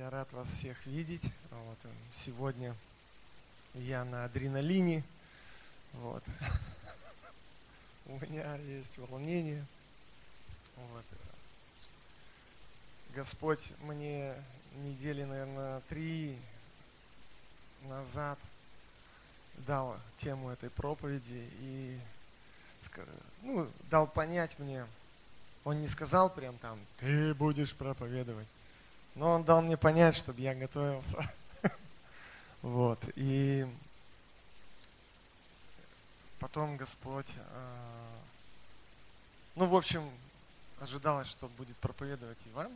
Я рад вас всех видеть. Вот, э, сегодня я на адреналине. Вот. У меня есть волнение. Вот. Господь мне недели, наверное, три назад дал тему этой проповеди и ну, дал понять мне, он не сказал прям там, ты будешь проповедовать, но он дал мне понять, чтобы я готовился. Вот. И потом Господь, а, ну, в общем, ожидалось, что будет проповедовать Иван.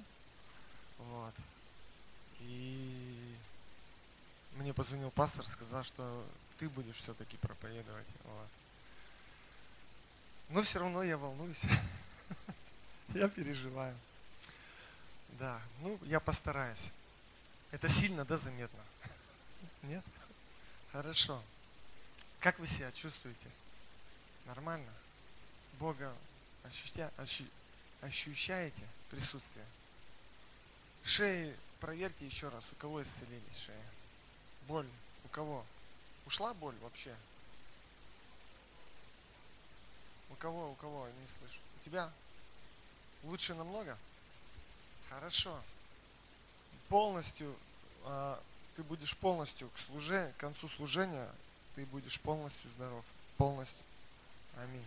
Вот. И мне позвонил пастор, сказал, что ты будешь все-таки проповедовать. Вот. Но все равно я волнуюсь. Я переживаю. Да, ну я постараюсь. Это сильно, да, заметно? Нет? Хорошо. Как вы себя чувствуете? Нормально? Бога ощутя, ощу, ощущаете присутствие? Шеи проверьте еще раз, у кого исцелились шеи. Боль у кого? Ушла боль вообще? У кого, у кого, не слышу. У тебя лучше намного? Хорошо. Полностью, э, ты будешь полностью к, служе, к концу служения, ты будешь полностью здоров. Полностью. Аминь.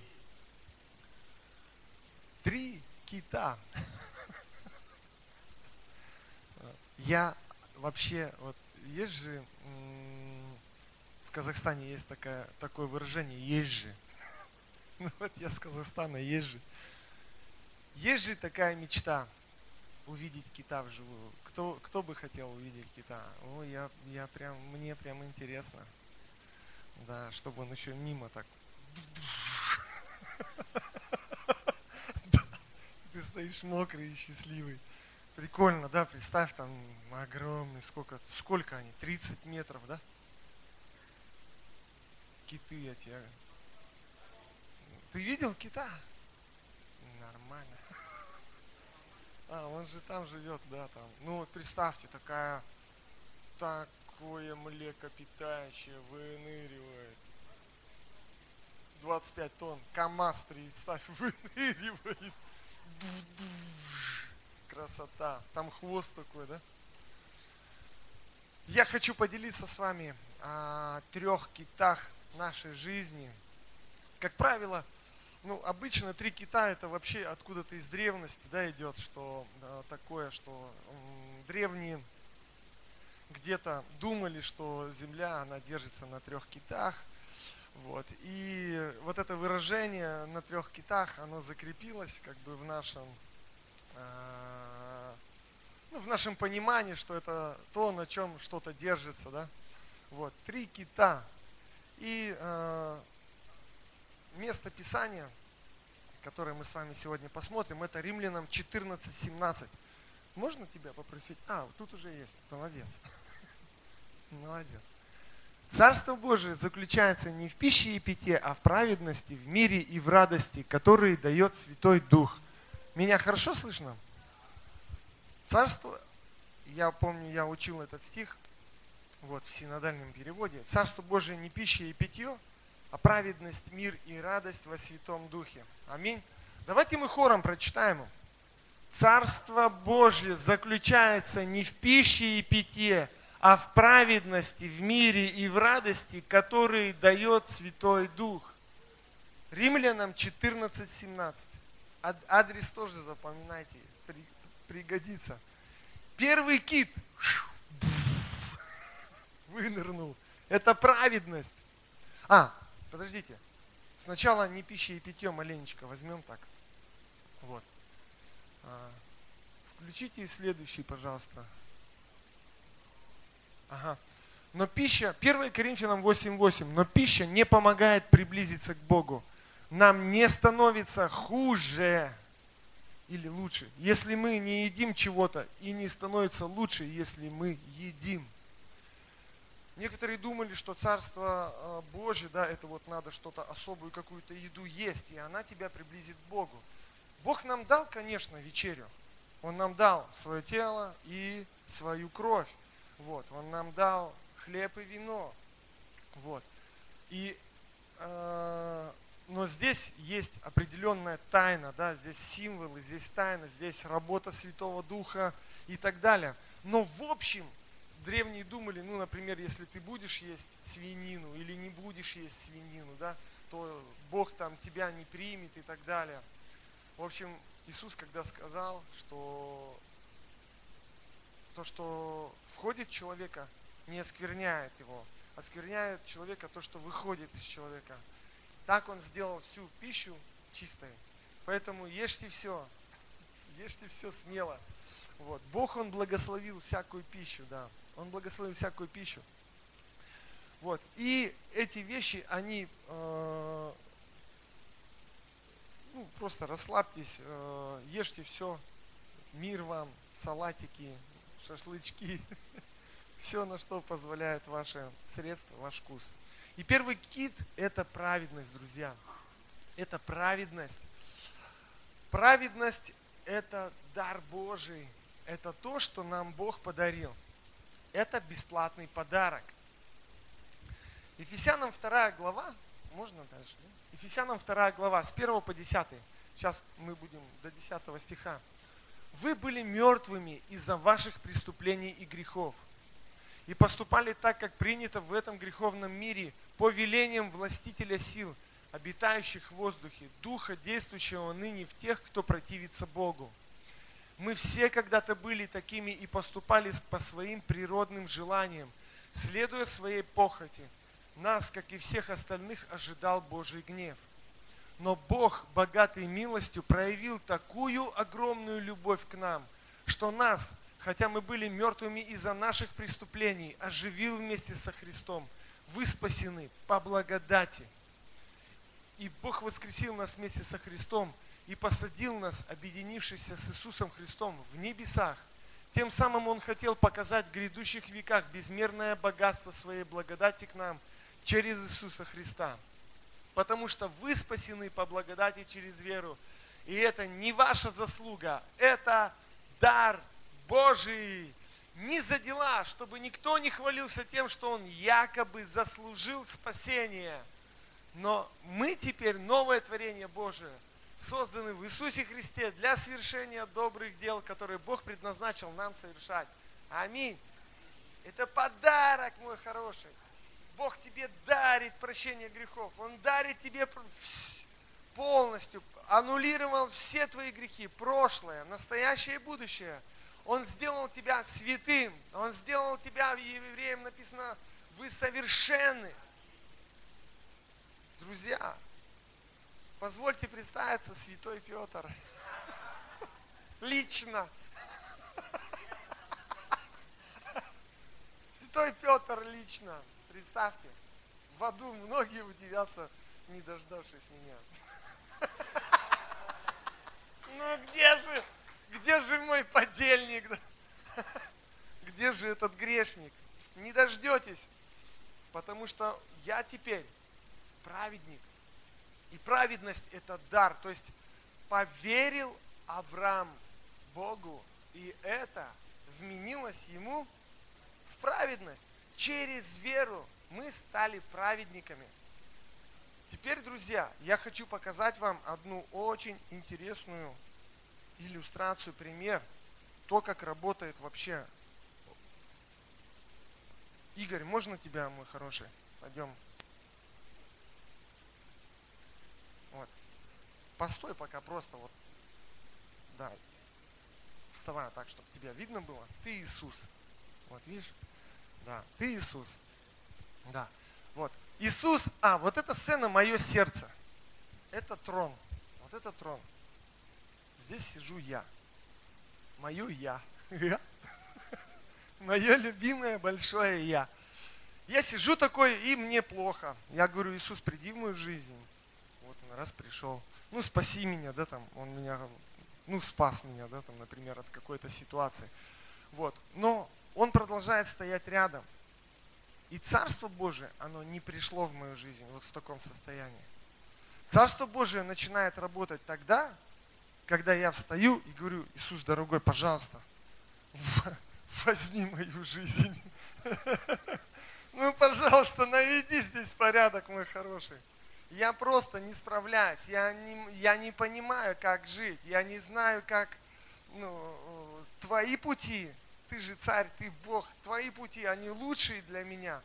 Три кита. Я вообще, вот есть же, в Казахстане есть такое, такое выражение, есть же. Ну вот я с Казахстана, есть же. Есть же такая мечта увидеть кита вживую. Кто, кто бы хотел увидеть кита? О, я, я прям, мне прям интересно. Да, чтобы он еще мимо так. Ты стоишь мокрый и счастливый. Прикольно, да, представь, там огромный, сколько, сколько они, 30 метров, да? Киты эти. Ты видел кита? Нормально. А, он же там живет, да, там. Ну вот представьте, такая, такое млекопитающее выныривает. 25 тонн. КАМАЗ, представь, выныривает. Красота. Там хвост такой, да? Я хочу поделиться с вами о трех китах нашей жизни. Как правило, ну, обычно три кита это вообще откуда-то из древности, да, идет, что э, такое, что э, древние где-то думали, что земля, она держится на трех китах, вот, и вот это выражение на трех китах, оно закрепилось как бы в нашем, э, ну, в нашем понимании, что это то, на чем что-то держится, да, вот, три кита, и э, место Писания, которое мы с вами сегодня посмотрим, это Римлянам 14.17. Можно тебя попросить? А, тут уже есть. Молодец. Молодец. Царство Божие заключается не в пище и питье, а в праведности, в мире и в радости, которые дает Святой Дух. Меня хорошо слышно? Царство, я помню, я учил этот стих, вот в синодальном переводе. Царство Божие не пища и питье, а праведность, мир и радость во Святом Духе. Аминь. Давайте мы хором прочитаем. Царство Божье заключается не в пище и питье, а в праведности, в мире и в радости, которые дает Святой Дух. Римлянам 14.17. Адрес тоже запоминайте, пригодится. Первый кит вынырнул. Это праведность. А, Подождите. Сначала не пища и питье маленечко возьмем так. Вот. А, включите следующий, пожалуйста. Ага. Но пища, 1 Коринфянам 8.8, но пища не помогает приблизиться к Богу. Нам не становится хуже или лучше, если мы не едим чего-то, и не становится лучше, если мы едим. Некоторые думали, что Царство э, Божье, да, это вот надо что-то особую какую-то еду есть, и она тебя приблизит к Богу. Бог нам дал, конечно, вечерю, Он нам дал свое тело и свою кровь. Вот. Он нам дал хлеб и вино. Вот. И, э, но здесь есть определенная тайна, да, здесь символы, здесь тайна, здесь работа Святого Духа и так далее. Но в общем, древние думали, ну, например, если ты будешь есть свинину или не будешь есть свинину, да, то Бог там тебя не примет и так далее. В общем, Иисус когда сказал, что то, что входит в человека, не оскверняет его, оскверняет человека то, что выходит из человека. Так он сделал всю пищу чистой. Поэтому ешьте все, ешьте все смело. Вот. Бог, Он благословил всякую пищу, да. Он благословил всякую пищу. Вот. И эти вещи, они э, ну, просто расслабьтесь, э, ешьте все, мир вам, салатики, шашлычки, все, на что позволяет ваше средство, ваш вкус. И первый кит – это праведность, друзья. Это праведность. Праведность – это дар Божий. Это то, что нам Бог подарил. Это бесплатный подарок. Ефесянам 2 глава, можно дальше? Да? Ефесянам 2 глава, с 1 по 10. Сейчас мы будем до 10 стиха. Вы были мертвыми из-за ваших преступлений и грехов. И поступали так, как принято в этом греховном мире, по велениям властителя сил, обитающих в воздухе, духа, действующего ныне в тех, кто противится Богу. Мы все когда-то были такими и поступали по своим природным желаниям, следуя своей похоти – нас, как и всех остальных, ожидал Божий гнев. Но Бог, богатый милостью, проявил такую огромную любовь к нам, что нас, хотя мы были мертвыми из-за наших преступлений, оживил вместе со Христом. Вы спасены по благодати. И Бог воскресил нас вместе со Христом и посадил нас, объединившись с Иисусом Христом, в небесах. Тем самым Он хотел показать в грядущих веках безмерное богатство своей благодати к нам – через Иисуса Христа. Потому что вы спасены по благодати через веру. И это не ваша заслуга, это дар Божий. Не за дела, чтобы никто не хвалился тем, что он якобы заслужил спасение. Но мы теперь новое творение Божие, созданы в Иисусе Христе для совершения добрых дел, которые Бог предназначил нам совершать. Аминь. Это подарок, мой хороший. Бог тебе дарит прощение грехов. Он дарит тебе полностью, аннулировал все твои грехи, прошлое, настоящее и будущее. Он сделал тебя святым. Он сделал тебя, в евреям написано, вы совершенны. Друзья, позвольте представиться, святой Петр. Лично. Святой Петр лично. Представьте, в аду многие удивятся, не дождавшись меня. Ну где же, где же мой подельник? Где же этот грешник? Не дождетесь, потому что я теперь праведник. И праведность это дар. То есть поверил Авраам Богу, и это вменилось ему в праведность. Через веру мы стали праведниками. Теперь, друзья, я хочу показать вам одну очень интересную иллюстрацию, пример, то, как работает вообще. Игорь, можно тебя, мой хороший? Пойдем. Вот. Постой пока просто вот. Да. Вставай так, чтобы тебя видно было. Ты Иисус. Вот видишь? Да, ты Иисус. Да. Вот. Иисус, а, вот эта сцена мое сердце. Это трон. Вот это трон. Здесь сижу я. Мое я. Я. Мое любимое большое я. Я сижу такой, и мне плохо. Я говорю, Иисус, приди в мою жизнь. Вот он раз пришел. Ну, спаси меня, да, там, он меня, ну, спас меня, да, там, например, от какой-то ситуации. Вот. Но он продолжает стоять рядом. И Царство Божие, оно не пришло в мою жизнь вот в таком состоянии. Царство Божие начинает работать тогда, когда я встаю и говорю, Иисус, дорогой, пожалуйста, возьми мою жизнь. Ну, пожалуйста, наведи здесь порядок, мой хороший. Я просто не справляюсь, я не, я не понимаю, как жить, я не знаю, как ну, твои пути, ты же царь, ты Бог, твои пути, они лучшие для меня.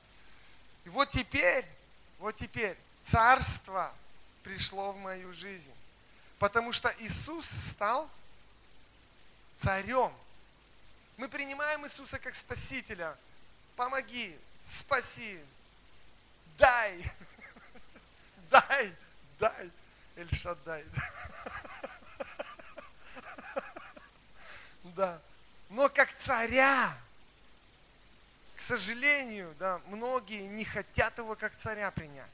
И вот теперь, вот теперь царство пришло в мою жизнь. Потому что Иисус стал царем. Мы принимаем Иисуса как Спасителя. Помоги, спаси, дай, дай, дай, Эльшадай. Да. Но как царя, к сожалению, да, многие не хотят его как царя принять.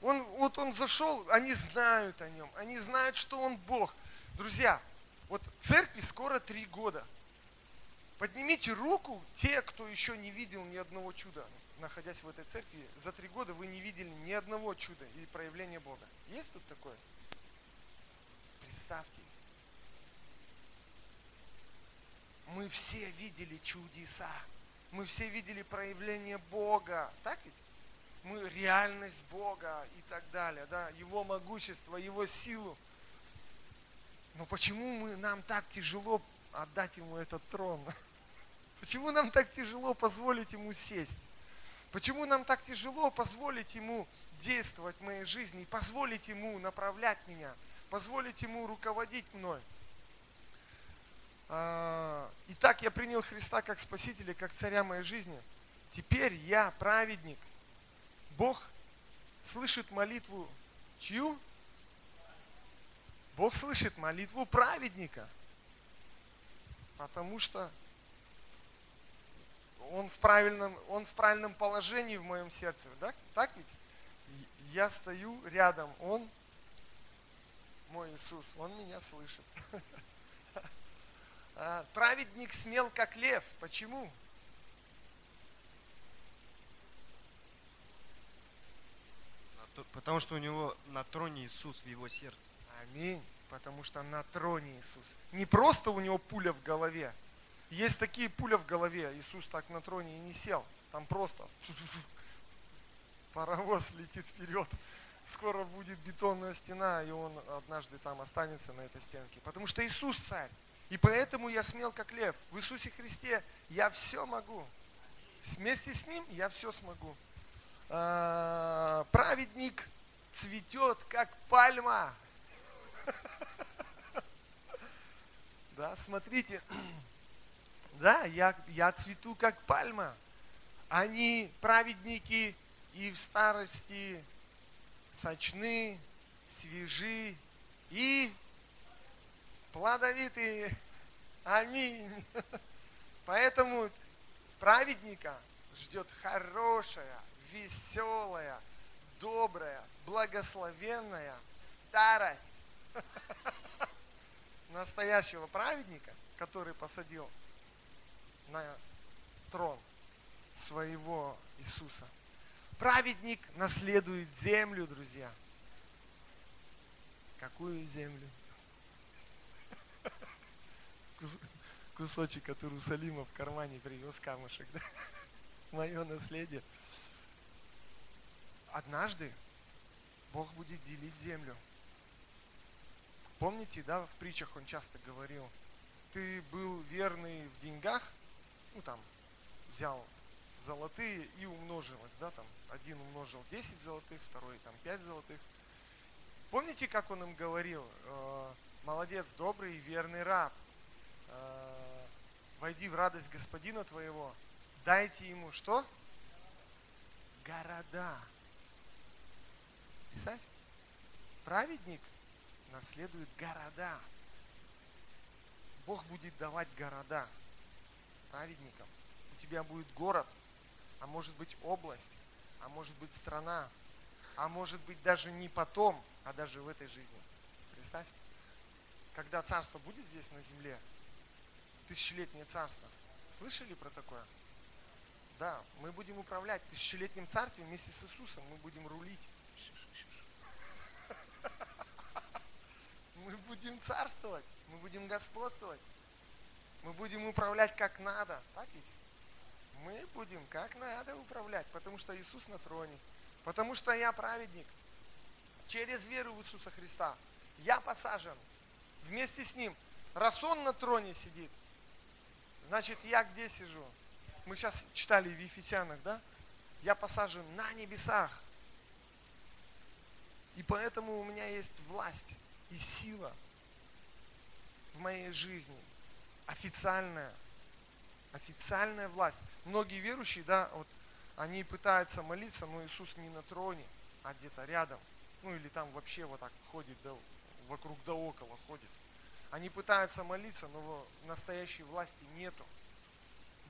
Он, вот он зашел, они знают о нем, они знают, что он Бог. Друзья, вот церкви скоро три года – Поднимите руку те, кто еще не видел ни одного чуда, находясь в этой церкви. За три года вы не видели ни одного чуда или проявления Бога. Есть тут такое? Представьте. Мы все видели чудеса. Мы все видели проявление Бога. Так ведь? Мы реальность Бога и так далее. Да? Его могущество, Его силу. Но почему мы, нам так тяжело отдать Ему этот трон? Почему нам так тяжело позволить Ему сесть? Почему нам так тяжело позволить Ему действовать в моей жизни, позволить Ему направлять меня, позволить Ему руководить мной? А, итак, я принял Христа как Спасителя, как Царя моей жизни. Теперь я праведник. Бог слышит молитву чью? Бог слышит молитву праведника. Потому что он в правильном, он в правильном положении в моем сердце. Да? Так ведь? Я стою рядом, он мой Иисус, он меня слышит. А, праведник смел, как лев. Почему? Потому что у него на троне Иисус в его сердце. Аминь. Потому что на троне Иисус. Не просто у него пуля в голове, есть такие пуля в голове, Иисус так на троне и не сел. Там просто паровоз летит вперед. Скоро будет бетонная стена, и он однажды там останется на этой стенке. Потому что Иисус царь. И поэтому я смел как лев. В Иисусе Христе я все могу. Вместе с Ним я все смогу. А, праведник цветет, как пальма. Да, смотрите, да, я, я цвету как пальма. Они праведники и в старости сочны, свежи и плодовитые. Аминь. Поэтому праведника ждет хорошая, веселая, добрая, благословенная старость. Настоящего праведника, который посадил на трон своего Иисуса. Праведник наследует землю, друзья. Какую землю? Кусочек от Иерусалима в кармане привез камушек. Да? Мое наследие. Однажды Бог будет делить землю. Помните, да, в притчах он часто говорил, ты был верный в деньгах, ну там, взял золотые и умножил их, да, там, один умножил 10 золотых, второй там 5 золотых. Помните, как он им говорил, э, молодец, добрый и верный раб, э, войди в радость господина твоего, дайте ему что? Города. Представь, праведник наследует города. Бог будет давать города праведником. У тебя будет город, а может быть область, а может быть страна, а может быть даже не потом, а даже в этой жизни. Представь, когда царство будет здесь на земле, тысячелетнее царство. Слышали про такое? Да, мы будем управлять тысячелетним царством вместе с Иисусом, мы будем рулить. мы будем царствовать, мы будем господствовать, мы будем управлять как надо, так ведь? Мы будем как надо управлять, потому что Иисус на троне, потому что я праведник. Через веру в Иисуса Христа я посажен вместе с Ним. Раз Он на троне сидит, значит я где сижу? Мы сейчас читали в Ефесянах, да? Я посажен на небесах. И поэтому у меня есть власть и сила в моей жизни. Официальная. Официальная власть. Многие верующие, да, вот они пытаются молиться, но Иисус не на троне, а где-то рядом. Ну или там вообще вот так ходит, да, вокруг да около ходит. Они пытаются молиться, но настоящей власти нету.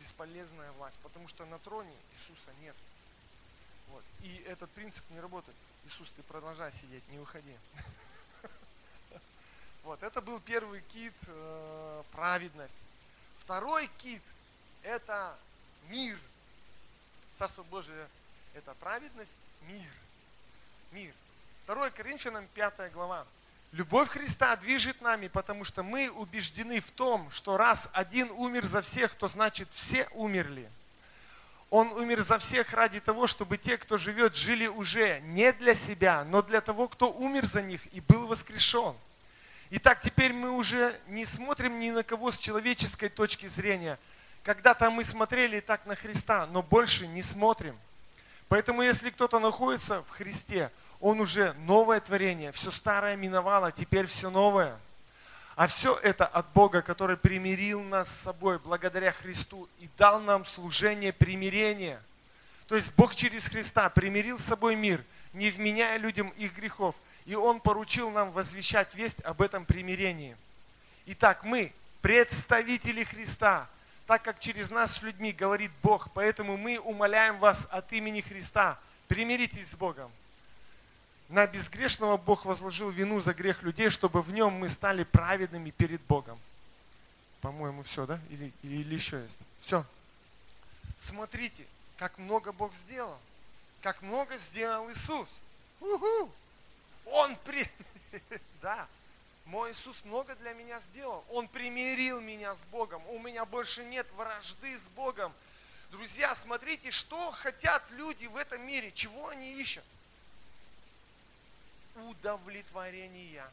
Бесполезная власть, потому что на троне Иисуса нет. Вот. И этот принцип не работает. Иисус, ты продолжай сидеть, не уходи. Вот, это был первый кит, э, праведность. Второй кит – это мир. Царство Божие – это праведность, мир. Мир. 2 Коринфянам 5 глава. Любовь Христа движет нами, потому что мы убеждены в том, что раз один умер за всех, то значит все умерли. Он умер за всех ради того, чтобы те, кто живет, жили уже не для себя, но для того, кто умер за них и был воскрешен. Итак, теперь мы уже не смотрим ни на кого с человеческой точки зрения. Когда-то мы смотрели так на Христа, но больше не смотрим. Поэтому если кто-то находится в Христе, он уже новое творение, все старое миновало, теперь все новое – а все это от Бога, который примирил нас с собой благодаря Христу и дал нам служение примирения. То есть Бог через Христа примирил с собой мир, не вменяя людям их грехов. И Он поручил нам возвещать весть об этом примирении. Итак, мы представители Христа, так как через нас с людьми говорит Бог. Поэтому мы умоляем вас от имени Христа, примиритесь с Богом. На безгрешного Бог возложил вину за грех людей, чтобы в нем мы стали праведными перед Богом. По-моему, все, да? Или, или, еще есть? Все. Смотрите, как много Бог сделал. Как много сделал Иисус. Уху! Он при... Да, мой Иисус много для меня сделал. Он примирил меня с Богом. У меня больше нет вражды с Богом. Друзья, смотрите, что хотят люди в этом мире, чего они ищут удовлетворения.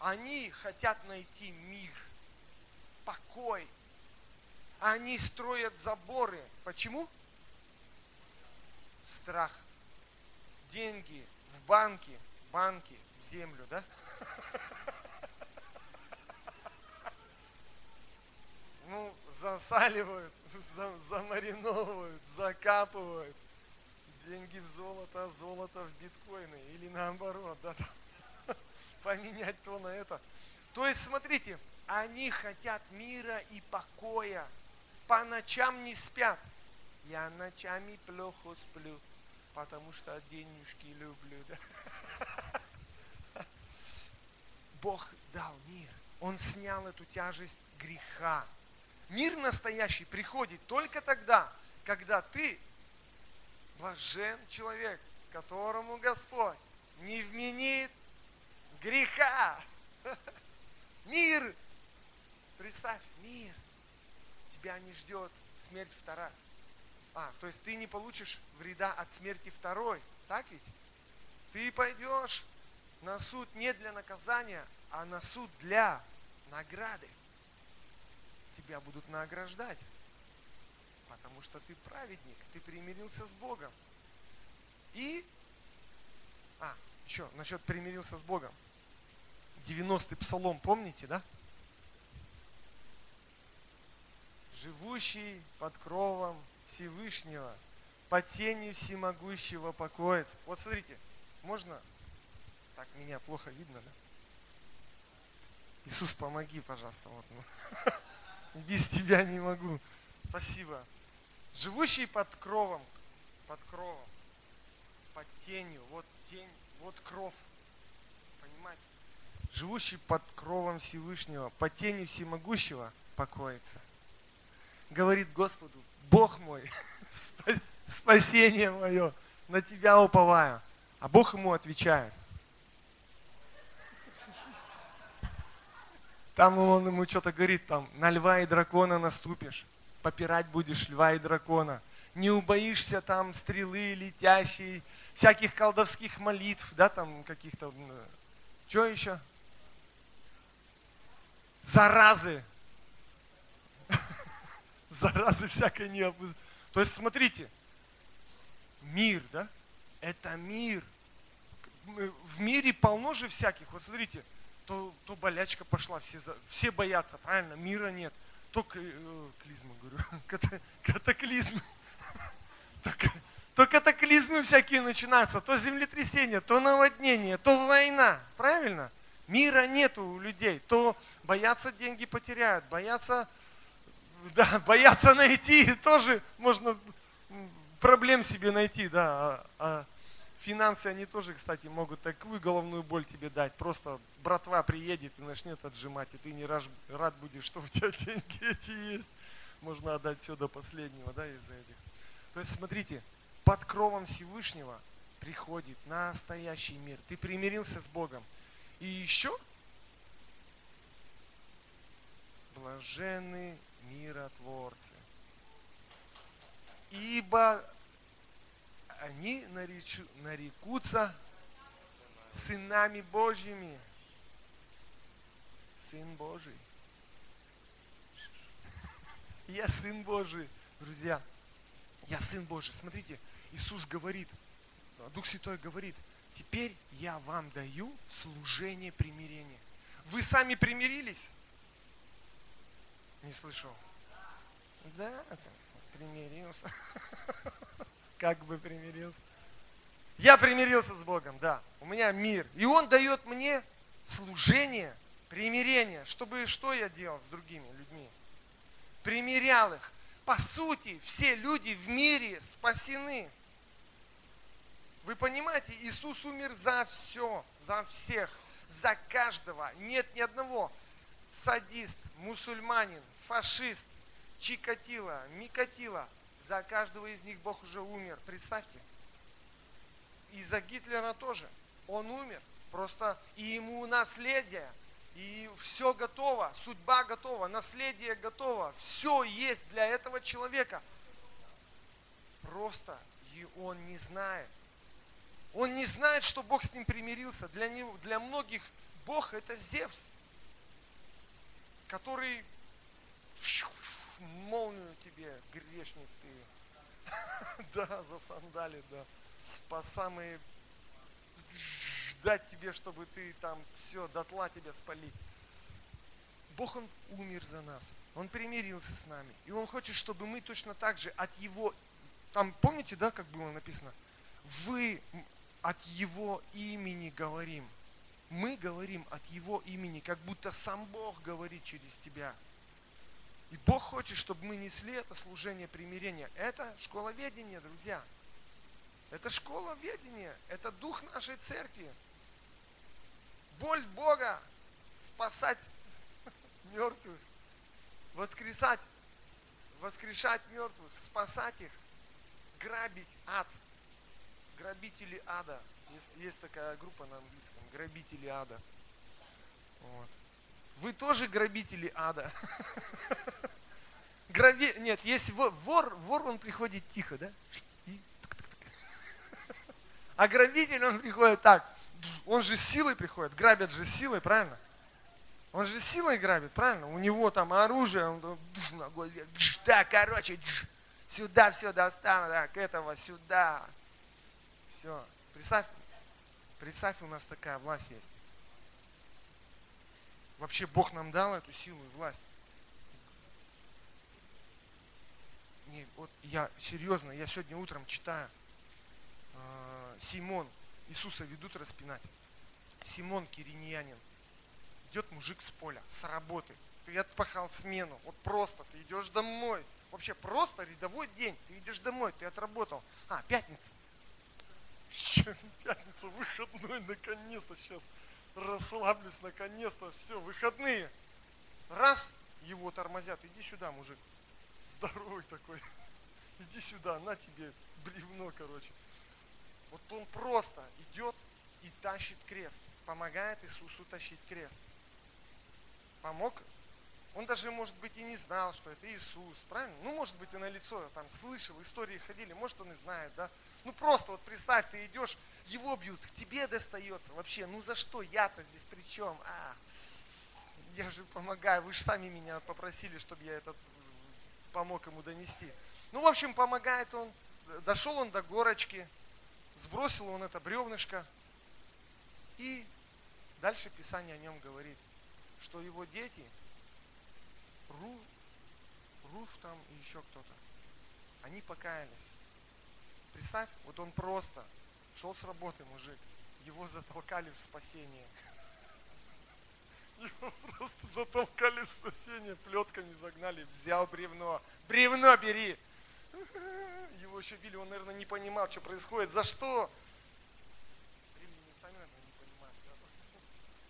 Они хотят найти мир, покой. Они строят заборы. Почему? Страх. Деньги в банке, банки землю, да? Ну, засаливают, замариновывают, закапывают деньги в золото, а золото в биткоины. Или наоборот, да, поменять то на это. То есть, смотрите, они хотят мира и покоя. По ночам не спят. Я ночами плохо сплю, потому что денежки люблю. Да? Бог дал мир. Он снял эту тяжесть греха. Мир настоящий приходит только тогда, когда ты Блажен человек, которому Господь не вменит греха. Мир. Представь, мир. Тебя не ждет смерть вторая. А, то есть ты не получишь вреда от смерти второй. Так ведь? Ты пойдешь на суд не для наказания, а на суд для награды. Тебя будут награждать потому что ты праведник, ты примирился с Богом. И, а, еще, насчет примирился с Богом. 90-й псалом, помните, да? Живущий под кровом Всевышнего, по тени всемогущего покоится. Вот смотрите, можно, так меня плохо видно, да? Иисус, помоги, пожалуйста. Вот, ну. Без тебя не могу. Спасибо живущий под кровом, под кровом, под тенью, вот тень, вот кров, понимаете? Живущий под кровом Всевышнего, под тенью Всемогущего покоится. Говорит Господу, Бог мой, спасение мое, на Тебя уповаю. А Бог ему отвечает. Там он ему что-то говорит, там, на льва и дракона наступишь, попирать будешь льва и дракона. Не убоишься там стрелы летящей, всяких колдовских молитв, да, там каких-то, что еще? Заразы. Заразы всякой не То есть, смотрите, мир, да, это мир. В мире полно же всяких, вот смотрите, то, то болячка пошла, все, все боятся, правильно, мира нет. То э, клизмы, говорю, катаклизмы. То, то катаклизмы всякие начинаются, то землетрясение, то наводнение, то война, правильно? Мира нету у людей, то боятся деньги потеряют, боятся, да, боятся найти, тоже можно проблем себе найти, да, а, а Финансы, они тоже, кстати, могут такую головную боль тебе дать. Просто братва приедет и начнет отжимать, и ты не рад, будешь, что у тебя деньги эти есть. Можно отдать все до последнего, да, из-за этих. То есть, смотрите, под кровом Всевышнего приходит настоящий мир. Ты примирился с Богом. И еще блаженны миротворцы. Ибо они наречу, нарекутся сынами Божьими. Сын Божий. Я сын Божий, друзья. Я сын Божий. Смотрите, Иисус говорит, Дух Святой говорит, теперь я вам даю служение примирения. Вы сами примирились? Не слышал. Да, примирился. как бы примирился. Я примирился с Богом, да. У меня мир. И Он дает мне служение, примирение. Чтобы что я делал с другими людьми? Примирял их. По сути, все люди в мире спасены. Вы понимаете, Иисус умер за все, за всех, за каждого. Нет ни одного садист, мусульманин, фашист, чикатила, микатила – за каждого из них Бог уже умер. Представьте. И за Гитлера тоже. Он умер. Просто и ему наследие. И все готово. Судьба готова. Наследие готово. Все есть для этого человека. Просто и он не знает. Он не знает, что Бог с ним примирился. Для, него, для многих Бог это Зевс, который молнию тебе, грешник ты. Да, за сандали, да. По самые ждать тебе, чтобы ты там все, дотла тебя спалить. Бог, Он умер за нас. Он примирился с нами. И Он хочет, чтобы мы точно так же от Его... Там, помните, да, как было написано? Вы от Его имени говорим. Мы говорим от Его имени, как будто сам Бог говорит через тебя. И Бог хочет, чтобы мы несли это служение примирения. Это школа ведения, друзья. Это школа ведения. Это дух нашей церкви. Боль Бога спасать мертвых, воскресать, воскрешать мертвых, спасать их, грабить ад. Грабители ада. Есть, есть такая группа на английском. Грабители ада. Вот. Вы тоже грабители ада. Граби... Нет, есть вор, вор, он приходит тихо, да? И... А грабитель, он приходит так. Он же силой приходит, грабят же силой, правильно? Он же силой грабит, правильно? У него там оружие, он ногой, да, короче, сюда все достану, так, этого сюда. Все. Представь, представь, у нас такая власть есть. Вообще Бог нам дал эту силу и власть. Не, вот я серьезно, я сегодня утром читаю, э, Симон, Иисуса ведут распинать. Симон Кириньянин. Идет мужик с поля, с работы. Ты отпахал смену. Вот просто ты идешь домой. Вообще просто рядовой день. Ты идешь домой, ты отработал. А, пятница. Пятница, выходной, наконец-то сейчас расслаблюсь наконец-то, все, выходные. Раз, его тормозят, иди сюда, мужик. Здоровый такой. Иди сюда, на тебе бревно, короче. Вот он просто идет и тащит крест. Помогает Иисусу тащить крест. помог. Он даже, может быть, и не знал, что это Иисус, правильно? Ну, может быть, он на лицо там слышал, истории ходили, может, он и знает, да? Ну, просто вот представь, ты идешь, его бьют, к тебе достается. Вообще, ну за что я-то здесь при чем? А, я же помогаю, вы же сами меня попросили, чтобы я этот помог ему донести. Ну, в общем, помогает он, дошел он до горочки, сбросил он это бревнышко, и дальше Писание о нем говорит, что его дети, Ру, Руф там и еще кто-то, они покаялись. Представь, вот он просто шел с работы, мужик, его затолкали в спасение. Его просто затолкали в спасение, плетками загнали, взял бревно. Бревно бери! Его еще били, он, наверное, не понимал, что происходит. За что?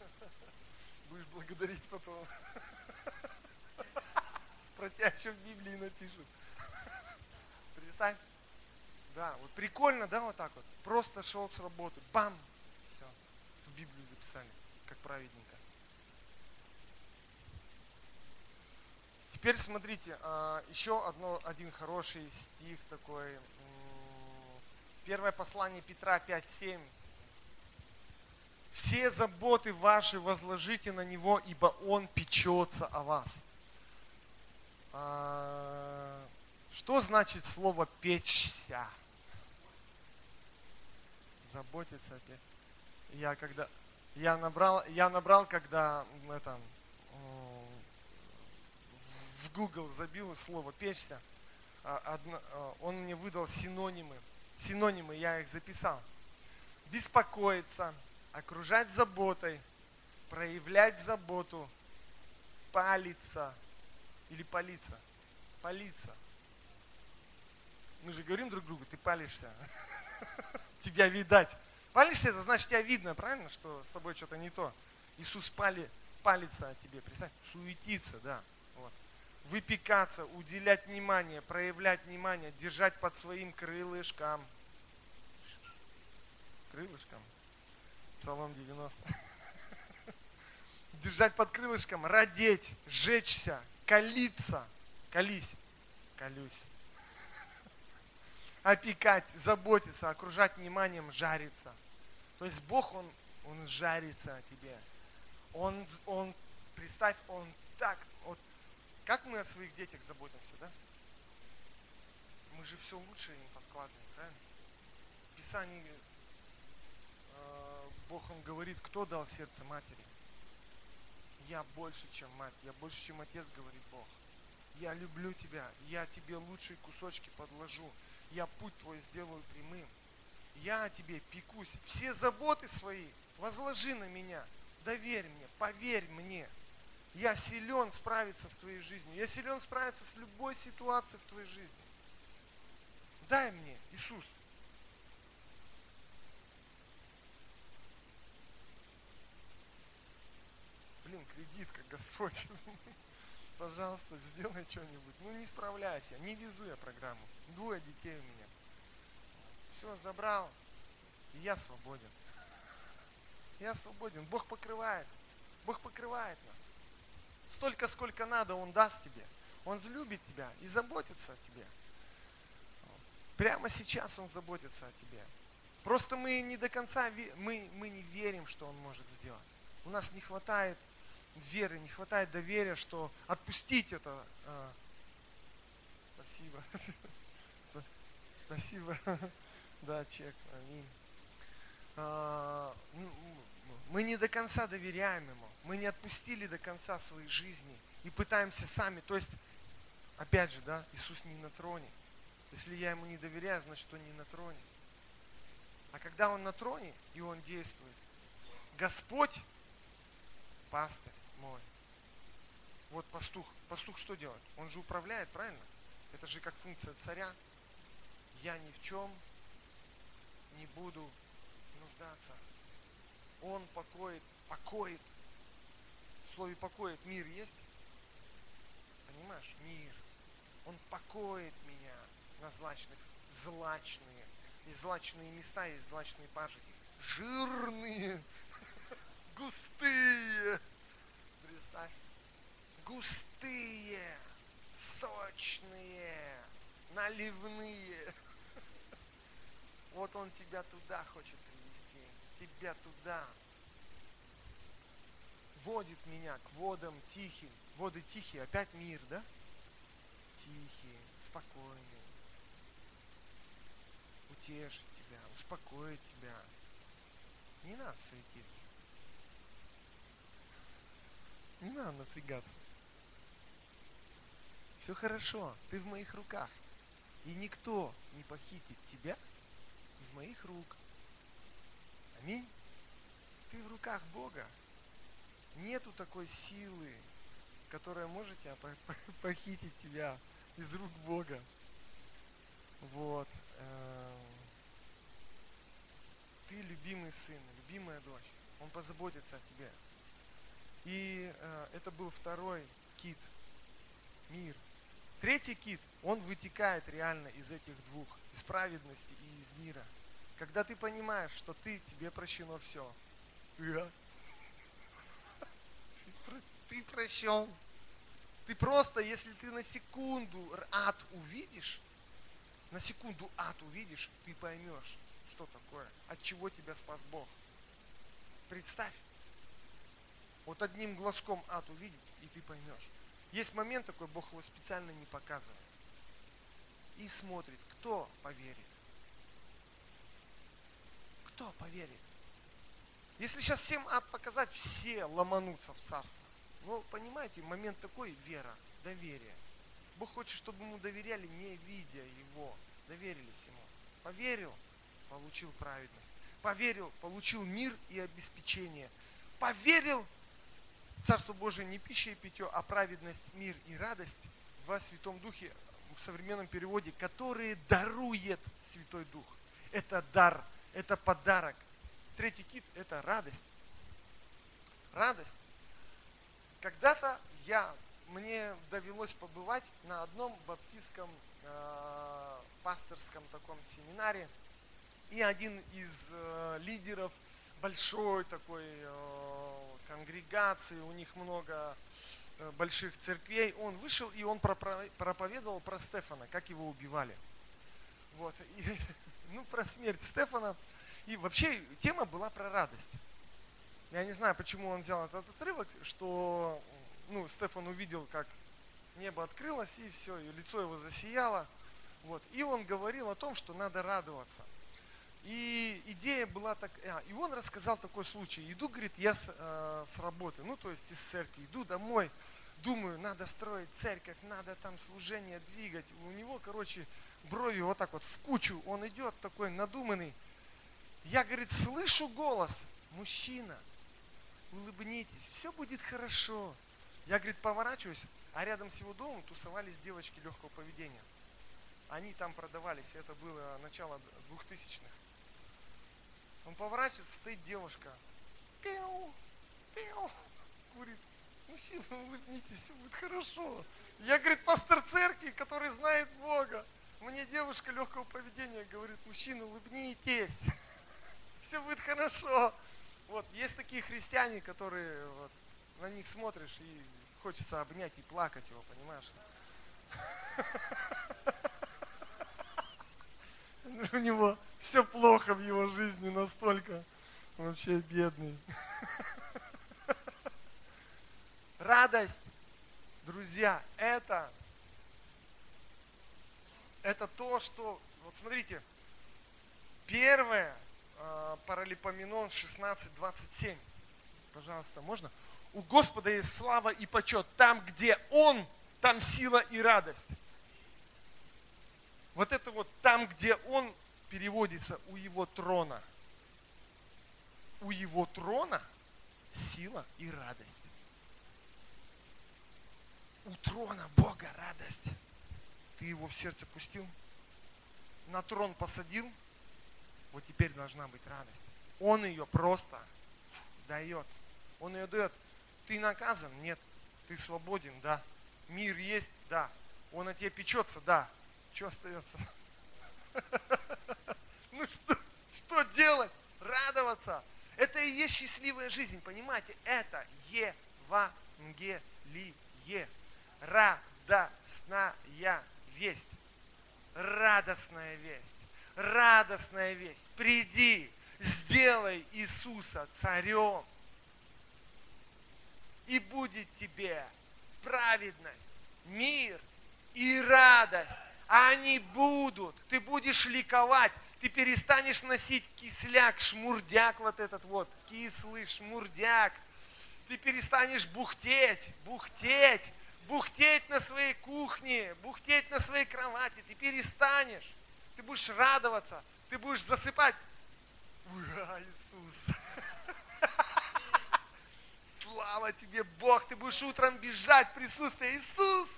Будешь благодарить потом. Про тебя еще в Библии напишут. Представь. Да, вот прикольно, да, вот так вот. Просто шел с работы, бам, все, в Библию записали, как праведненько. Теперь смотрите, а, еще одно, один хороший стих такой. Первое послание Петра 5.7. Все заботы ваши возложите на Него, ибо Он печется о вас. А, что значит слово печься? Заботиться опять. Я когда я набрал, я набрал, когда это, в Google забил слово печься, а, а, он мне выдал синонимы. Синонимы, я их записал. Беспокоиться, окружать заботой, проявлять заботу, палиться или палиться. Палиться. Мы же говорим друг другу, ты палишься. Тебя видать. Палишься, это значит, тебя видно, правильно, что с тобой что-то не то. Иисус пали, палится о тебе, представь, суетиться, да. Вот. Выпекаться, уделять внимание, проявлять внимание, держать под своим крылышком. Крылышком. Псалом 90. Держать под крылышком, родеть, жечься, калиться. Колись. Колюсь опекать, заботиться, окружать вниманием, жариться. То есть Бог, Он, он жарится о тебе. Он, он, представь, Он так, вот, как мы о своих детях заботимся, да? Мы же все лучше им подкладываем, правильно? В Писании э, Бог, Он говорит, кто дал сердце матери? Я больше, чем мать, я больше, чем отец, говорит Бог. Я люблю тебя, я тебе лучшие кусочки подложу я путь твой сделаю прямым. Я о тебе пекусь. Все заботы свои возложи на меня. Доверь мне, поверь мне. Я силен справиться с твоей жизнью. Я силен справиться с любой ситуацией в твоей жизни. Дай мне, Иисус. Блин, кредит, как Господь. Пожалуйста, сделай что-нибудь. Ну не справляйся, не везу я программу. Двое детей у меня. Все, забрал. И я свободен. Я свободен. Бог покрывает. Бог покрывает нас. Столько, сколько надо, Он даст тебе. Он любит тебя и заботится о тебе. Прямо сейчас Он заботится о тебе. Просто мы не до конца, мы, мы не верим, что Он может сделать. У нас не хватает веры, не хватает доверия, что отпустить это. А, спасибо. Спасибо. Да, чек. Аминь. А, мы не до конца доверяем Ему. Мы не отпустили до конца своей жизни и пытаемся сами. То есть, опять же, да, Иисус не на троне. Если я Ему не доверяю, значит, Он не на троне. А когда Он на троне, и Он действует, Господь, пастырь мой. Вот пастух. Пастух что делает? Он же управляет, правильно? Это же как функция царя я ни в чем не буду нуждаться. Он покоит, покоит. В слове покоит мир есть? Понимаешь? Мир. Он покоит меня на злачных, злачные. И злачные места, и злачные пажики. Жирные, густые. Представь. густые, сочные, наливные. Вот он тебя туда хочет привести, тебя туда. Водит меня к водам тихим. Воды тихие, опять мир, да? Тихие, спокойные. Утешит тебя, успокоит тебя. Не надо суетиться. Не надо напрягаться. Все хорошо, ты в моих руках. И никто не похитит тебя из моих рук. Аминь. Ты в руках Бога. Нету такой силы, которая может тебя похитить тебя из рук Бога. Вот. Эм. Ты любимый сын, любимая дочь. Он позаботится о тебе. И э, это был второй кит, мир. Третий кит, он вытекает реально из этих двух, из праведности и из мира. Когда ты понимаешь, что ты, тебе прощено все. Ты прощен. Ты просто, если ты на секунду ад увидишь, на секунду ад увидишь, ты поймешь, что такое, от чего тебя спас Бог. Представь. Вот одним глазком ад увидеть, и ты поймешь. Есть момент такой, Бог его специально не показывает. И смотрит, кто поверит. Кто поверит? Если сейчас всем ад показать, все ломанутся в царство. Ну, понимаете, момент такой, вера, доверие. Бог хочет, чтобы ему доверяли, не видя его. Доверились ему. Поверил, получил праведность. Поверил, получил мир и обеспечение. Поверил, Царство Божие не пища и питье, а праведность, мир и радость во Святом Духе, в современном переводе, которые дарует Святой Дух. Это дар, это подарок. Третий кит – это радость. Радость. Когда-то я, мне довелось побывать на одном баптистском э, пасторском таком семинаре, и один из э, лидеров большой такой э, конгрегации, у них много э, больших церквей, он вышел и он проповедовал про Стефана, как его убивали. Вот. И, ну, про смерть Стефана. И вообще тема была про радость. Я не знаю, почему он взял этот отрывок, что ну, Стефан увидел, как небо открылось, и все, и лицо его засияло. Вот. И он говорил о том, что надо радоваться – и идея была так, а, и он рассказал такой случай. Иду, говорит, я с, э, с работы, ну то есть из церкви, иду домой, думаю, надо строить церковь, надо там служение двигать. У него, короче, брови вот так вот в кучу, он идет такой надуманный. Я, говорит, слышу голос, мужчина, улыбнитесь, все будет хорошо. Я, говорит, поворачиваюсь, а рядом с его домом тусовались девочки легкого поведения. Они там продавались, это было начало двухтысячных. Он поворачивается, стоит девушка. Пиу, пиу, курит. Мужчина, улыбнитесь, все будет хорошо. Я, говорит, пастор церкви, который знает Бога. Мне девушка легкого поведения говорит, мужчина, улыбнитесь. Все будет хорошо. Вот, есть такие христиане, которые вот, на них смотришь и хочется обнять и плакать его, понимаешь? У него все плохо в его жизни настолько. Вообще бедный. Радость, друзья, это, это то, что, вот смотрите, первое, э, Паралипоменон 16.27. Пожалуйста, можно? У Господа есть слава и почет. Там, где Он, там сила и радость. Вот это вот там, где Он переводится у его трона. У его трона сила и радость. У трона Бога радость. Ты его в сердце пустил, на трон посадил, вот теперь должна быть радость. Он ее просто дает. Он ее дает. Ты наказан? Нет. Ты свободен? Да. Мир есть? Да. Он о тебе печется? Да. Что остается? Ну что, что делать? Радоваться. Это и есть счастливая жизнь, понимаете? Это Евангелие. Радостная весть. Радостная весть. Радостная весть. Приди, сделай Иисуса царем. И будет тебе праведность, мир и радость. Они будут. Ты будешь ликовать. Ты перестанешь носить кисляк, шмурдяк вот этот вот, кислый шмурдяк. Ты перестанешь бухтеть, бухтеть, бухтеть на своей кухне, бухтеть на своей кровати. Ты перестанешь. Ты будешь радоваться. Ты будешь засыпать. Ура, Иисус. Слава тебе, Бог. Ты будешь утром бежать в присутствие. Иисус,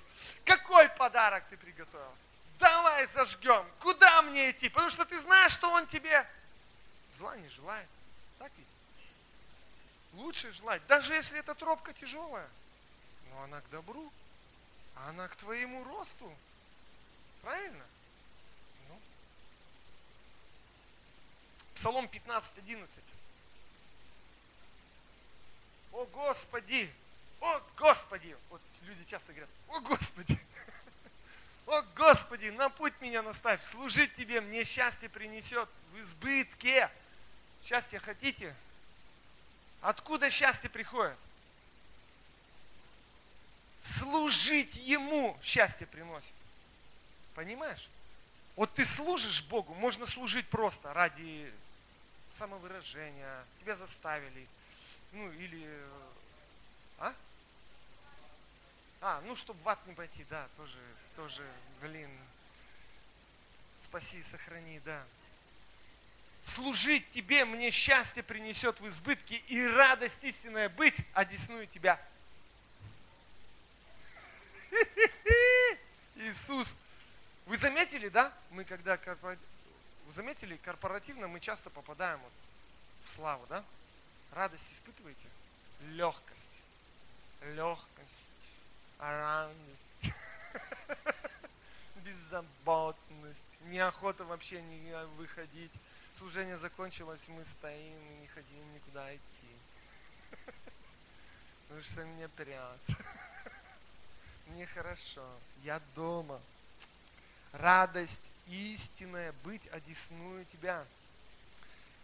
какой подарок ты приготовил? Давай зажгем. Куда мне идти? Потому что ты знаешь, что Он тебе зла не желает. Так ведь? Лучше желать. Даже если эта тропка тяжелая. Но она к добру. А она к твоему росту. Правильно? Ну. Псалом 15, 11. О Господи! О Господи! Вот люди часто говорят, о Господи! О Господи, на путь меня наставь, служить Тебе мне счастье принесет в избытке. Счастье хотите? Откуда счастье приходит? Служить Ему счастье приносит. Понимаешь? Вот ты служишь Богу, можно служить просто ради самовыражения, тебя заставили, ну или, а? А, ну, чтобы в ад не пойти, да, тоже, тоже, блин, спаси, сохрани, да. Служить тебе мне счастье принесет в избытке и радость истинная быть, одесную тебя. Иисус. Вы заметили, да? Мы когда. Вы заметили, корпоративно мы часто попадаем вот в славу, да? Радость испытываете? Легкость. Легкость радость, беззаботность, неохота вообще не выходить. Служение закончилось, мы стоим и не хотим никуда идти. Потому что мне прят. Мне хорошо. Я дома. Радость истинная быть одесную тебя.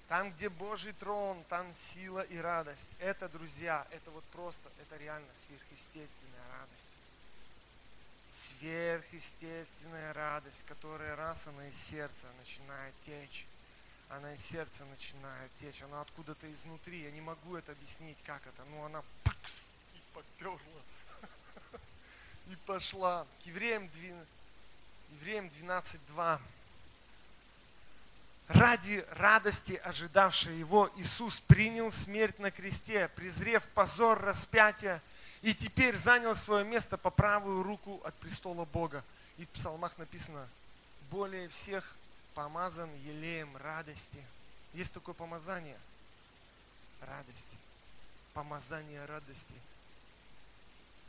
Там, где Божий трон, там сила и радость. Это, друзья, это вот просто, это реально сверхъестественная радость. Сверхъестественная радость, которая раз она из сердца начинает течь. Она из сердца начинает течь. Она откуда-то изнутри. Я не могу это объяснить, как это. Но она пыкс, и поперла. И пошла. К евреям, евреям 12.2 ради радости, ожидавшей его, Иисус принял смерть на кресте, презрев позор распятия, и теперь занял свое место по правую руку от престола Бога. И в псалмах написано, более всех помазан елеем радости. Есть такое помазание радости. Помазание радости.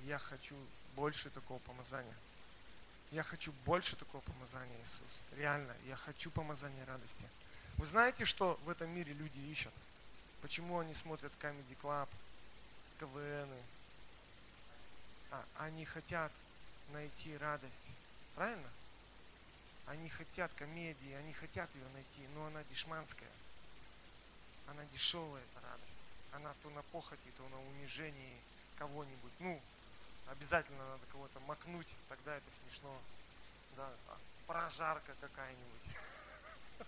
Я хочу больше такого помазания. Я хочу больше такого помазания, Иисус. Реально, я хочу помазания радости. Вы знаете, что в этом мире люди ищут? Почему они смотрят Comedy Club, КВН? А, они хотят найти радость. Правильно? Они хотят комедии, они хотят ее найти, но она дешманская. Она дешевая, эта радость. Она то на похоти, то на унижении кого-нибудь. Ну, обязательно надо кого-то макнуть, тогда это смешно. Да, а прожарка какая-нибудь.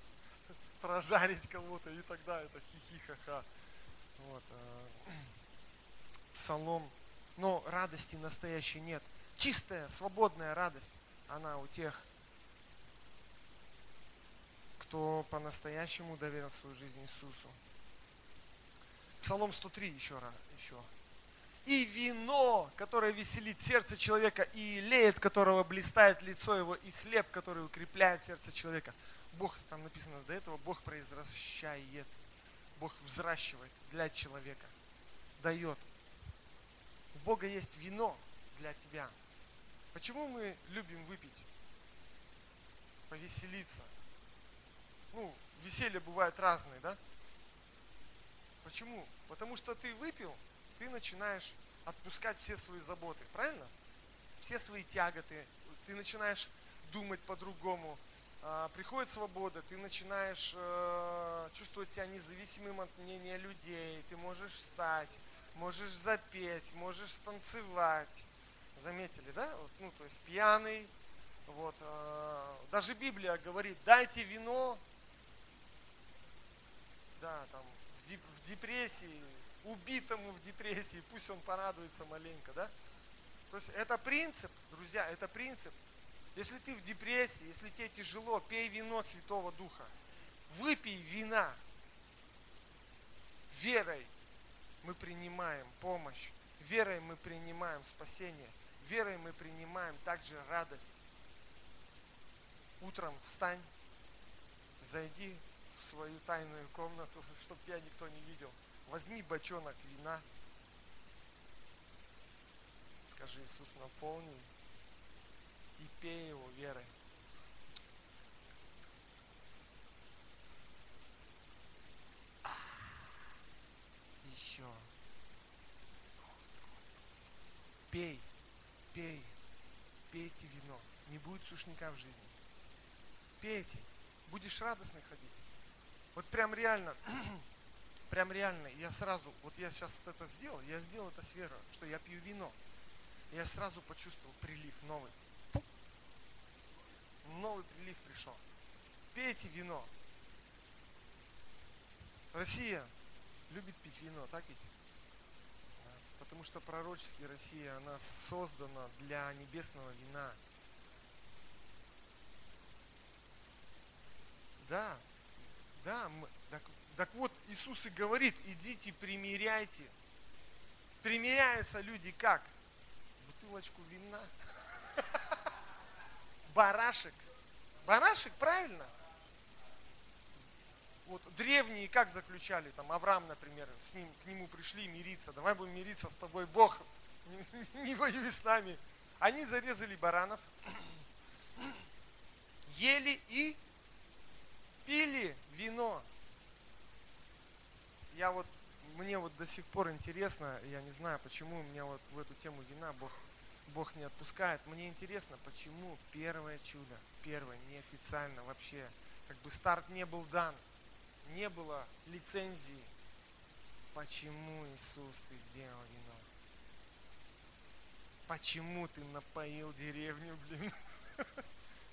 Прожарить кого-то, и тогда это хихихаха. Вот. А, псалом. Но радости настоящей нет. Чистая, свободная радость, она у тех, кто по-настоящему доверил свою жизнь Иисусу. Псалом 103 еще раз. Еще и вино, которое веселит сердце человека, и леет, которого блистает лицо его, и хлеб, который укрепляет сердце человека. Бог, там написано до этого, Бог произвращает, Бог взращивает для человека, дает. У Бога есть вино для тебя. Почему мы любим выпить? Повеселиться. Ну, веселье бывает разные, да? Почему? Потому что ты выпил, ты начинаешь отпускать все свои заботы, правильно? все свои тяготы, ты начинаешь думать по-другому, а, приходит свобода, ты начинаешь э, чувствовать себя независимым от мнения людей, ты можешь встать, можешь запеть, можешь станцевать. Заметили, да? Вот, ну, то есть пьяный. Вот, э, даже Библия говорит, дайте вино. Да, там, в, деп, в депрессии, убитому в депрессии, пусть он порадуется маленько, да? То есть это принцип, друзья, это принцип. Если ты в депрессии, если тебе тяжело, пей вино Святого Духа. Выпей вина. Верой мы принимаем помощь. Верой мы принимаем спасение. Верой мы принимаем также радость. Утром встань, зайди в свою тайную комнату, чтобы тебя никто не видел. Возьми бочонок вина. Скажи, Иисус, наполни и пей его верой. Еще. Пей, пей, пейте вино. Не будет сушняка в жизни. Пейте. Будешь радостно ходить. Вот прям реально, прям реально, я сразу, вот я сейчас это сделал, я сделал это с верой, что я пью вино. Я сразу почувствовал прилив новый новый прилив пришел. Пейте вино. Россия любит пить вино, так ведь? Потому что пророчески Россия, она создана для небесного вина. Да, да, мы, так, так вот Иисус и говорит, идите примиряйте. Примиряются люди как? Бутылочку вина. барашек. Барашек, правильно? Вот древние как заключали, там Авраам, например, с ним, к нему пришли мириться, давай будем мириться с тобой, Бог, не, воюй с нами. Они зарезали баранов, ели и пили вино. Я вот, мне вот до сих пор интересно, я не знаю, почему меня вот в эту тему вина Бог Бог не отпускает. Мне интересно, почему первое чудо, первое, неофициально вообще, как бы старт не был дан, не было лицензии. Почему, Иисус, ты сделал вино? Почему ты напоил деревню, блин?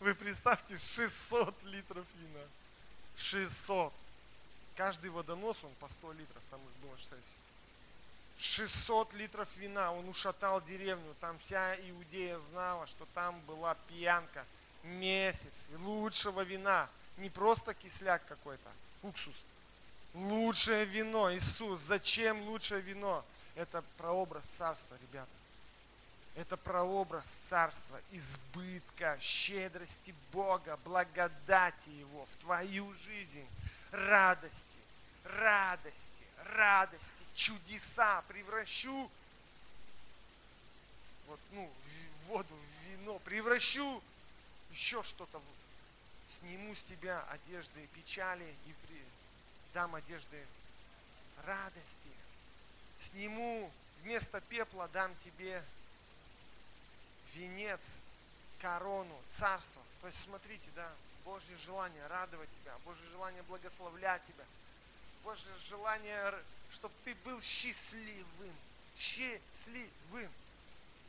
Вы представьте, 600 литров вина. 600. Каждый водонос, он по 100 литров, там их было 6. 600 литров вина, он ушатал деревню, там вся Иудея знала, что там была пьянка, месяц лучшего вина, не просто кисляк какой-то, уксус, лучшее вино, Иисус, зачем лучшее вино? Это прообраз царства, ребята. Это прообраз царства, избытка, щедрости Бога, благодати Его в твою жизнь, радости, радости радости, чудеса, превращу. Вот, ну, воду, в вино, превращу. Еще что-то, сниму с тебя одежды печали и при, дам одежды радости. Сниму вместо пепла дам тебе венец, корону, царство. То есть смотрите, да, Божье желание радовать тебя, Божье желание благословлять тебя – Божье желание, чтобы ты был счастливым. Счастливым.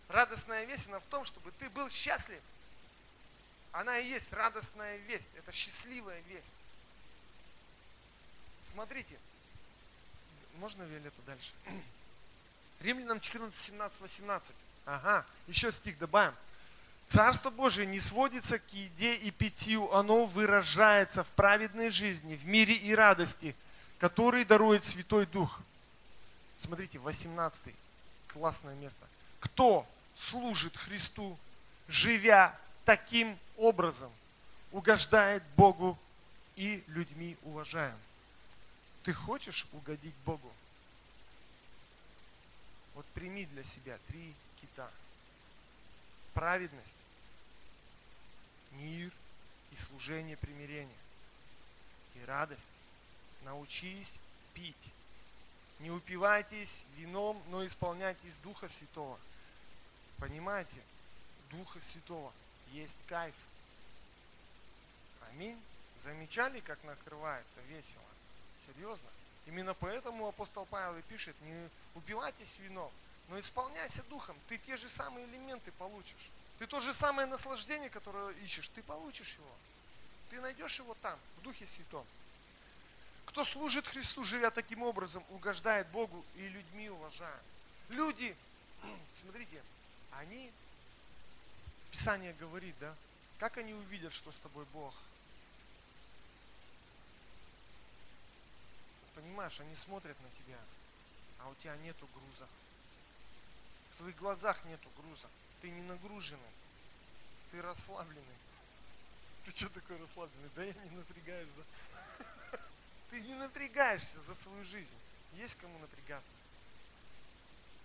Радостная весть, она в том, чтобы ты был счастлив. Она и есть радостная весть. Это счастливая весть. Смотрите. Можно Виолетта дальше? Римлянам 14, 17, 18. Ага, еще стих добавим. Царство Божие не сводится к еде и питью, оно выражается в праведной жизни, в мире и радости – который дарует Святой Дух. Смотрите, 18 классное место. Кто служит Христу, живя таким образом, угождает Богу и людьми уважаем. Ты хочешь угодить Богу? Вот прими для себя три кита. Праведность, мир и служение примирения. И радость научись пить. Не упивайтесь вином, но исполняйтесь Духа Святого. Понимаете? Духа Святого есть кайф. Аминь. Замечали, как накрывает-то весело? Серьезно? Именно поэтому апостол Павел и пишет, не упивайтесь вином, но исполняйся духом. Ты те же самые элементы получишь. Ты то же самое наслаждение, которое ищешь, ты получишь его. Ты найдешь его там, в Духе Святом. Кто служит Христу, живя таким образом, угождает Богу и людьми уважает. Люди, смотрите, они, Писание говорит, да, как они увидят, что с тобой Бог? Понимаешь, они смотрят на тебя, а у тебя нету груза. В твоих глазах нету груза. Ты не нагруженный. Ты расслабленный. Ты что такой расслабленный? Да я не напрягаюсь, да? Ты не напрягаешься за свою жизнь. Есть кому напрягаться.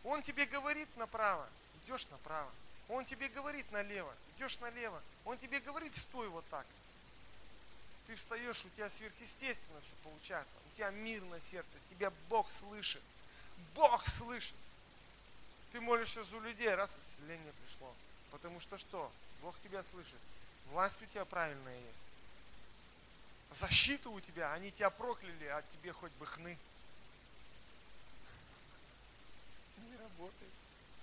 Он тебе говорит направо, идешь направо. Он тебе говорит налево, идешь налево. Он тебе говорит, стой вот так. Ты встаешь, у тебя сверхъестественно все получается. У тебя мир на сердце, тебя Бог слышит. Бог слышит. Ты молишься за людей, раз исцеление пришло. Потому что что? Бог тебя слышит. Власть у тебя правильная есть. Защита у тебя, они тебя прокляли, а тебе хоть бы хны. Не работает.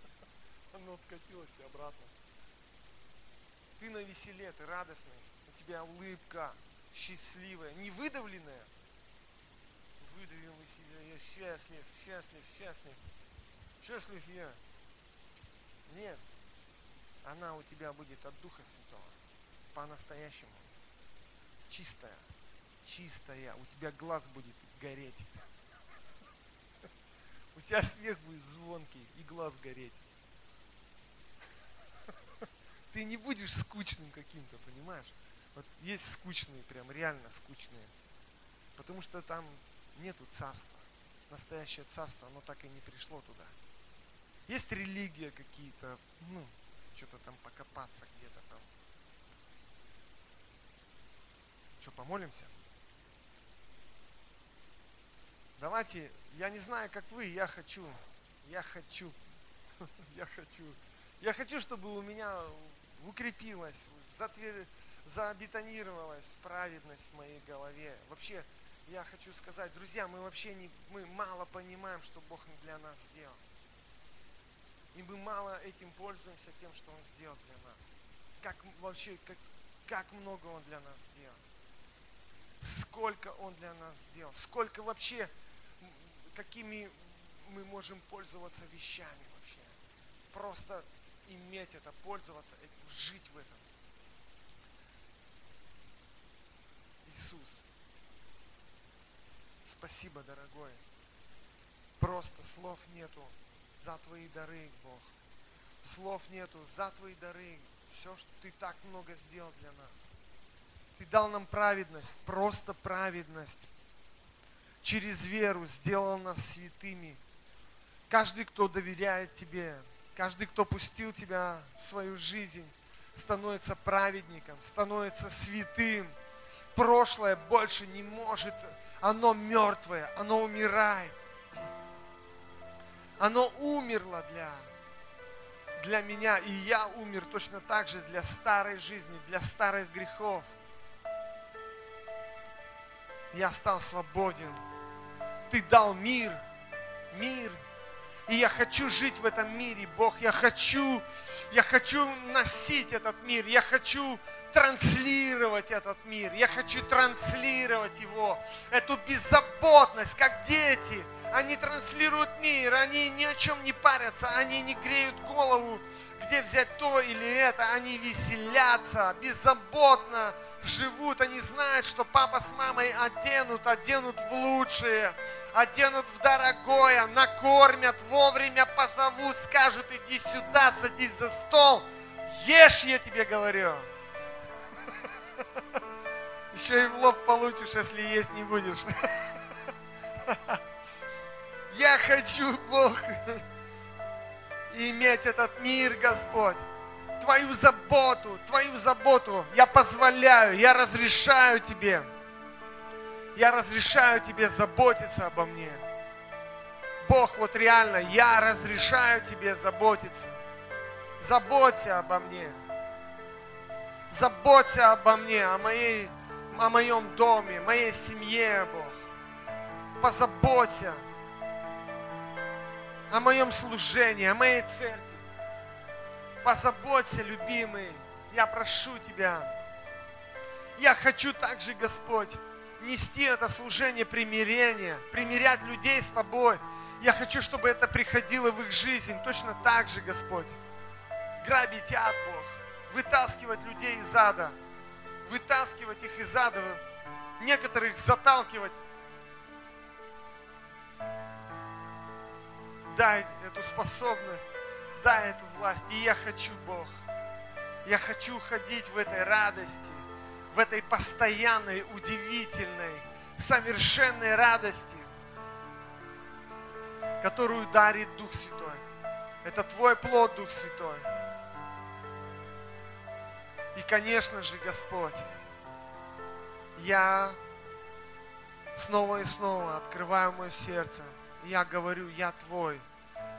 Оно откатилось и обратно. Ты на веселе, ты радостный. У тебя улыбка счастливая, не выдавленная. Выдавил из себя, я счастлив, счастлив, счастлив. Счастлив я. Нет. Она у тебя будет от Духа Святого. По-настоящему. Чистая. Чистая. У тебя глаз будет гореть. У тебя смех будет звонкий и глаз гореть. Ты не будешь скучным каким-то, понимаешь? Вот есть скучные, прям реально скучные. Потому что там нету царства. Настоящее царство, оно так и не пришло туда. Есть религия какие-то, ну, что-то там покопаться где-то там. Что, помолимся? Давайте, я не знаю, как вы, я хочу, я хочу, я хочу, я хочу, чтобы у меня укрепилась, затвер... забетонировалась праведность в моей голове. Вообще, я хочу сказать, друзья, мы вообще не, мы мало понимаем, что Бог для нас сделал. И мы мало этим пользуемся тем, что Он сделал для нас. Как вообще, как, как много Он для нас сделал. Сколько Он для нас сделал. Сколько вообще, какими мы можем пользоваться вещами вообще. Просто иметь это, пользоваться этим, жить в этом. Иисус, спасибо, дорогой. Просто слов нету за твои дары, Бог. Слов нету за твои дары. Все, что ты так много сделал для нас. Ты дал нам праведность, просто праведность. Через веру сделал нас святыми. Каждый, кто доверяет Тебе, каждый, кто пустил Тебя в свою жизнь, становится праведником, становится святым. Прошлое больше не может, оно мертвое, оно умирает. Оно умерло для, для меня, и я умер точно так же для старой жизни, для старых грехов. Я стал свободен. Ты дал мир, мир. И я хочу жить в этом мире, Бог. Я хочу, я хочу носить этот мир. Я хочу транслировать этот мир. Я хочу транслировать его. Эту беззаботность, как дети – они транслируют мир, они ни о чем не парятся, они не греют голову, где взять то или это, они веселятся, беззаботно живут, они знают, что папа с мамой оденут, оденут в лучшее, оденут в дорогое, накормят, вовремя позовут, скажут, иди сюда, садись за стол, ешь, я тебе говорю. Еще и в лоб получишь, если есть не будешь. Я хочу, Бог, иметь этот мир, Господь. Твою заботу, Твою заботу я позволяю, я разрешаю Тебе. Я разрешаю Тебе заботиться обо мне. Бог, вот реально, я разрешаю Тебе заботиться. Заботься обо мне. Заботься обо мне, о, моей, о моем доме, моей семье, Бог. Позаботься о моем служении, о моей церкви. Позаботься, любимый. Я прошу Тебя. Я хочу также, Господь, нести это служение примирения, примирять людей с Тобой. Я хочу, чтобы это приходило в их жизнь точно так же, Господь. Грабить ад, Бог. Вытаскивать людей из ада. Вытаскивать их из ада. Некоторых заталкивать. Дай эту способность, дай эту власть. И я хочу, Бог. Я хочу ходить в этой радости, в этой постоянной, удивительной, совершенной радости, которую дарит Дух Святой. Это Твой плод, Дух Святой. И, конечно же, Господь, я снова и снова открываю мое сердце. Я говорю, я Твой.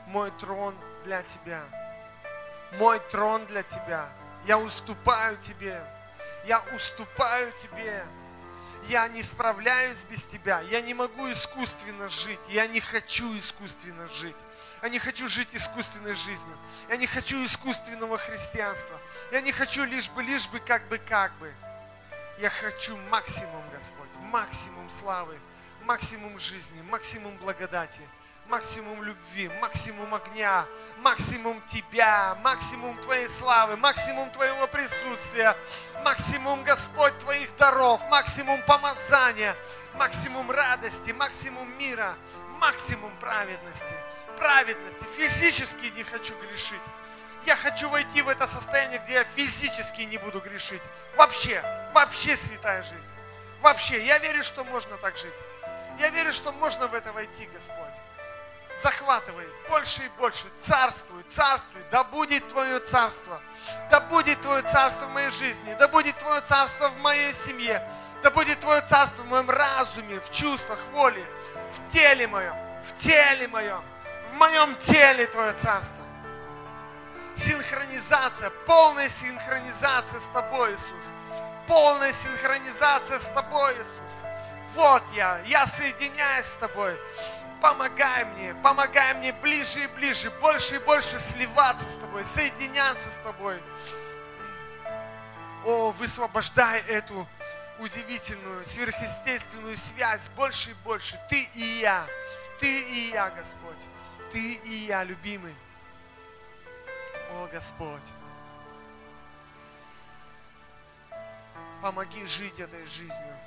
Мой трон для Тебя. Мой трон для Тебя. Я уступаю Тебе. Я уступаю Тебе. Я не справляюсь без Тебя. Я не могу искусственно жить. Я не хочу искусственно жить. Я не хочу жить искусственной жизнью. Я не хочу искусственного христианства. Я не хочу лишь бы, лишь бы, как бы, как бы. Я хочу максимум, Господь, максимум славы, максимум жизни, максимум благодати – максимум любви, максимум огня, максимум Тебя, максимум Твоей славы, максимум Твоего присутствия, максимум, Господь, Твоих даров, максимум помазания, максимум радости, максимум мира, максимум праведности. Праведности. Физически не хочу грешить. Я хочу войти в это состояние, где я физически не буду грешить. Вообще, вообще святая жизнь. Вообще, я верю, что можно так жить. Я верю, что можно в это войти, Господь захватывай больше и больше. Царствуй, царствуй. Да будет Твое царство. Да будет Твое царство в моей жизни. Да будет Твое царство в моей семье. Да будет Твое царство в моем разуме, в чувствах, воле, в теле моем, в теле моем, в моем теле Твое царство. Синхронизация, полная синхронизация с Тобой, Иисус. Полная синхронизация с Тобой, Иисус. Вот я, я соединяюсь с Тобой помогай мне, помогай мне ближе и ближе, больше и больше сливаться с Тобой, соединяться с Тобой. О, высвобождай эту удивительную, сверхъестественную связь больше и больше. Ты и я, Ты и я, Господь, Ты и я, любимый. О, Господь, помоги жить этой жизнью,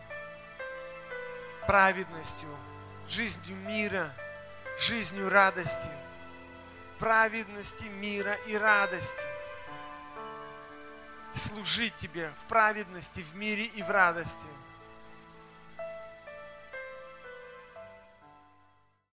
праведностью, жизнью мира, жизнью радости, праведности, мира и радости. Служить Тебе в праведности, в мире и в радости –